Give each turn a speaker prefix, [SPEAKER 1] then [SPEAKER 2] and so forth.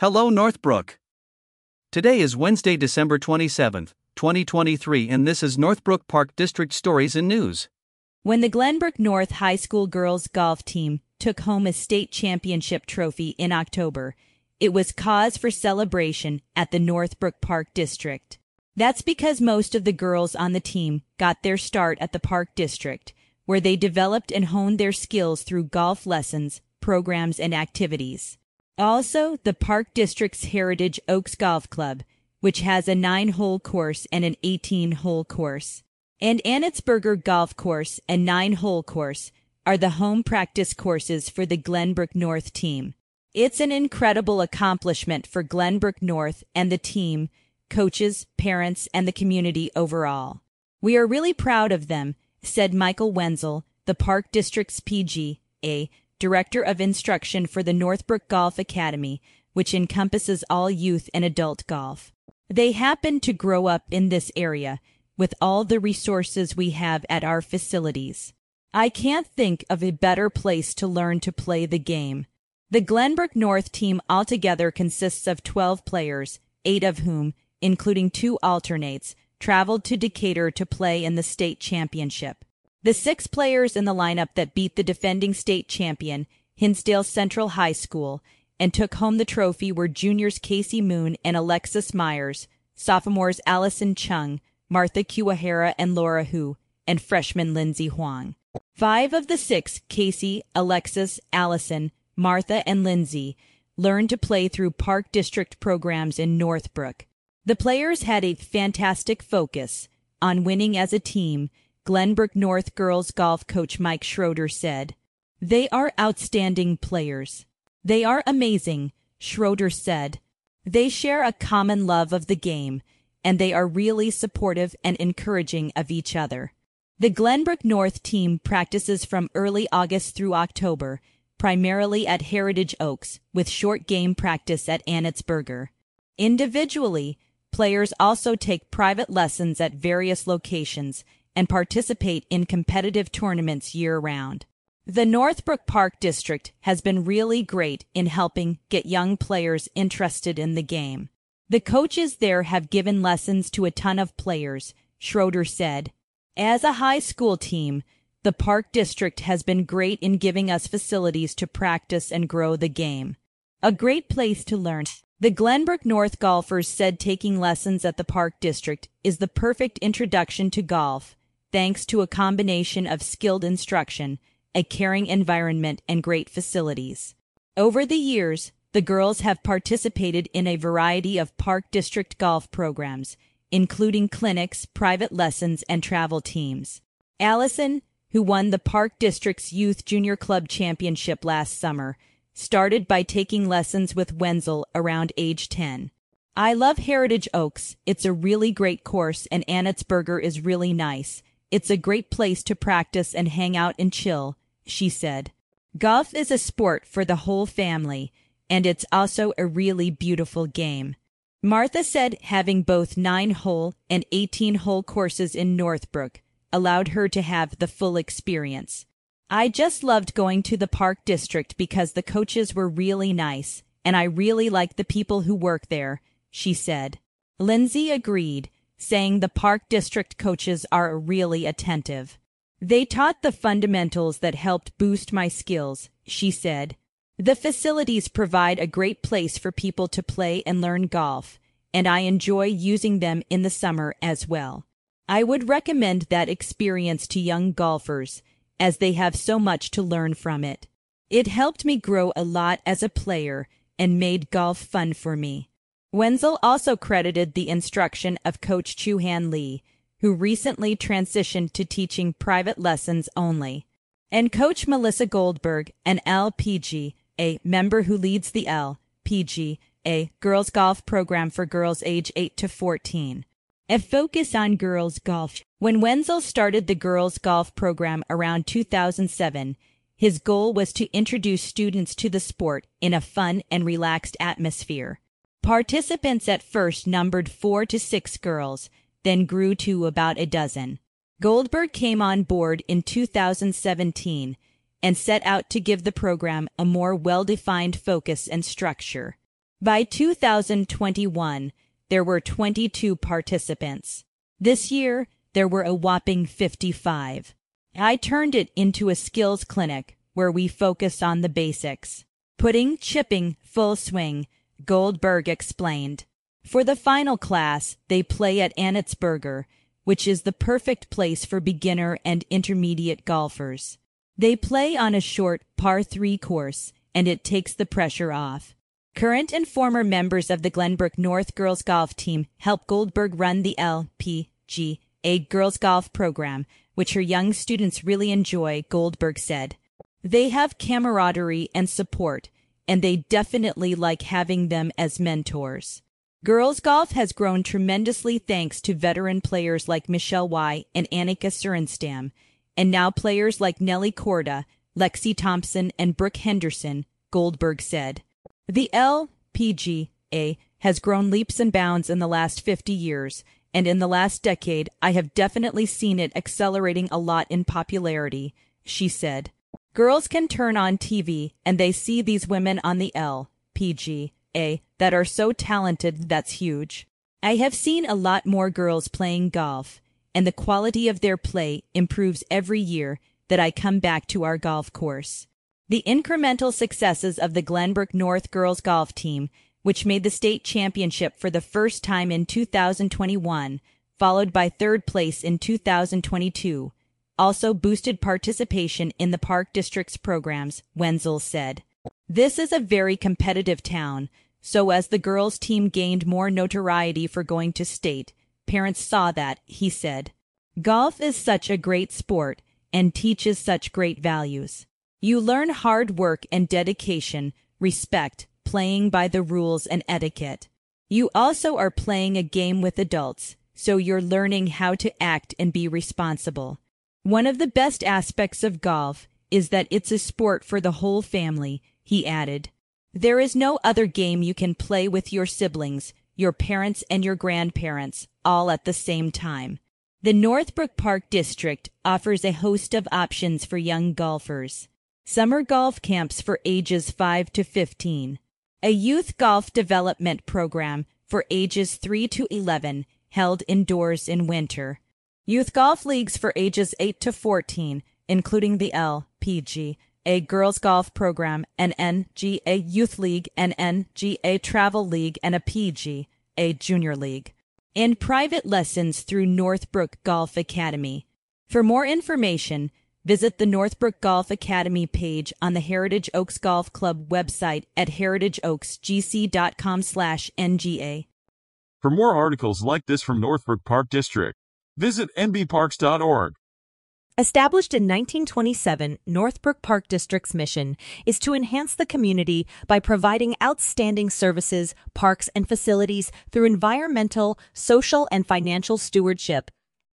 [SPEAKER 1] Hello, Northbrook. Today is Wednesday, December 27th, 2023, and this is Northbrook Park District Stories and News.
[SPEAKER 2] When the Glenbrook North High School girls golf team took home a state championship trophy in October, it was cause for celebration at the Northbrook Park District. That's because most of the girls on the team got their start at the Park District, where they developed and honed their skills through golf lessons, programs, and activities. Also, the Park District's Heritage Oaks Golf Club, which has a nine hole course and an 18 hole course, and Anetsberger Golf Course and nine hole course are the home practice courses for the Glenbrook North team. It's an incredible accomplishment for Glenbrook North and the team, coaches, parents, and the community overall. We are really proud of them, said Michael Wenzel, the Park District's PGA Director of Instruction for the Northbrook Golf Academy, which encompasses all youth and adult golf. They happen to grow up in this area with all the resources we have at our facilities. I can't think of a better place to learn to play the game. The Glenbrook North team altogether consists of 12 players, eight of whom, including two alternates, traveled to Decatur to play in the state championship. The six players in the lineup that beat the defending state champion, Hinsdale Central High School, and took home the trophy were juniors Casey Moon and Alexis Myers, sophomores Allison Chung, Martha Kiwahara and Laura Hu, and freshman Lindsay Huang. Five of the six, Casey, Alexis, Allison, Martha, and Lindsay, learned to play through Park District programs in Northbrook. The players had a fantastic focus on winning as a team Glenbrook North girls golf coach Mike Schroeder said. They are outstanding players. They are amazing, Schroeder said. They share a common love of the game, and they are really supportive and encouraging of each other. The Glenbrook North team practices from early August through October, primarily at Heritage Oaks, with short game practice at Anetsberger. Individually, players also take private lessons at various locations and participate in competitive tournaments year round. The Northbrook Park District has been really great in helping get young players interested in the game. The coaches there have given lessons to a ton of players, Schroeder said. As a high school team, the Park District has been great in giving us facilities to practice and grow the game. A great place to learn. The Glenbrook North golfers said taking lessons at the Park District is the perfect introduction to golf thanks to a combination of skilled instruction, a caring environment, and great facilities. Over the years, the girls have participated in a variety of Park District golf programs, including clinics, private lessons, and travel teams. Allison, who won the Park District's Youth Junior Club Championship last summer, started by taking lessons with Wenzel around age 10. I love Heritage Oaks. It's a really great course, and Anetsberger is really nice. It's a great place to practice and hang out and chill, she said. Golf is a sport for the whole family, and it's also a really beautiful game. Martha said having both nine hole and 18 hole courses in Northbrook allowed her to have the full experience. I just loved going to the park district because the coaches were really nice, and I really like the people who work there, she said. Lindsay agreed, saying the Park District coaches are really attentive. They taught the fundamentals that helped boost my skills, she said. The facilities provide a great place for people to play and learn golf, and I enjoy using them in the summer as well. I would recommend that experience to young golfers, as they have so much to learn from it. It helped me grow a lot as a player and made golf fun for me. Wenzel also credited the instruction of Coach Chuhan Lee, who recently transitioned to teaching private lessons only, and Coach Melissa Goldberg, an LPG, a member who leads the LPG, a girls golf program for girls age 8 to 14. A focus on girls golf. When Wenzel started the girls golf program around 2007, his goal was to introduce students to the sport in a fun and relaxed atmosphere. Participants at first numbered four to six girls, then grew to about a dozen. Goldberg came on board in 2017 and set out to give the program a more well defined focus and structure. By 2021, there were 22 participants. This year, there were a whopping 55. I turned it into a skills clinic where we focus on the basics. Putting chipping full swing, Goldberg explained. For the final class, they play at Anetsberger, which is the perfect place for beginner and intermediate golfers. They play on a short par 3 course, and it takes the pressure off. Current and former members of the Glenbrook North girls golf team help Goldberg run the LPGA girls golf program, which her young students really enjoy, Goldberg said. They have camaraderie and support, and they definitely like having them as mentors. Girls golf has grown tremendously thanks to veteran players like Michelle Wie and Annika Sorenstam, and now players like Nelly Korda, Lexi Thompson, and Brooke Henderson, Goldberg said. The LPGA has grown leaps and bounds in the last 50 years, and in the last decade, I have definitely seen it accelerating a lot in popularity, she said. Girls can turn on TV and they see these women on the LPGA that are so talented that's huge. I have seen a lot more girls playing golf, and the quality of their play improves every year that I come back to our golf course. The incremental successes of the Glenbrook North girls golf team, which made the state championship for the first time in 2021, followed by third place in 2022, also boosted participation in the Park District's programs, Wenzel said. This is a very competitive town, so as the girls team gained more notoriety for going to state, parents saw that, he said. Golf is such a great sport and teaches such great values. You learn hard work and dedication, respect, playing by the rules and etiquette. You also are playing a game with adults, so you're learning how to act and be responsible. One of the best aspects of golf is that it's a sport for the whole family, he added. There is no other game you can play with your siblings, your parents, and your grandparents all at the same time. The Northbrook Park District offers a host of options for young golfers summer golf camps for ages 5 to 15, a youth golf development program for ages 3 to 11 held indoors in winter, youth golf leagues for ages 8 to 14, including the LPG, a girls golf program, an NGA youth league, an NGA travel league, and a PG, a junior league, and private lessons through Northbrook Golf Academy. For more information, Visit the Northbrook Golf Academy page on the Heritage Oaks Golf Club website at heritageoaksgc.com slash NGA.
[SPEAKER 3] For more articles like this from Northbrook Park District, visit nbparks.org.
[SPEAKER 4] Established in 1927, Northbrook Park District's mission is to enhance the community by providing outstanding services, parks, and facilities through environmental, social, and financial stewardship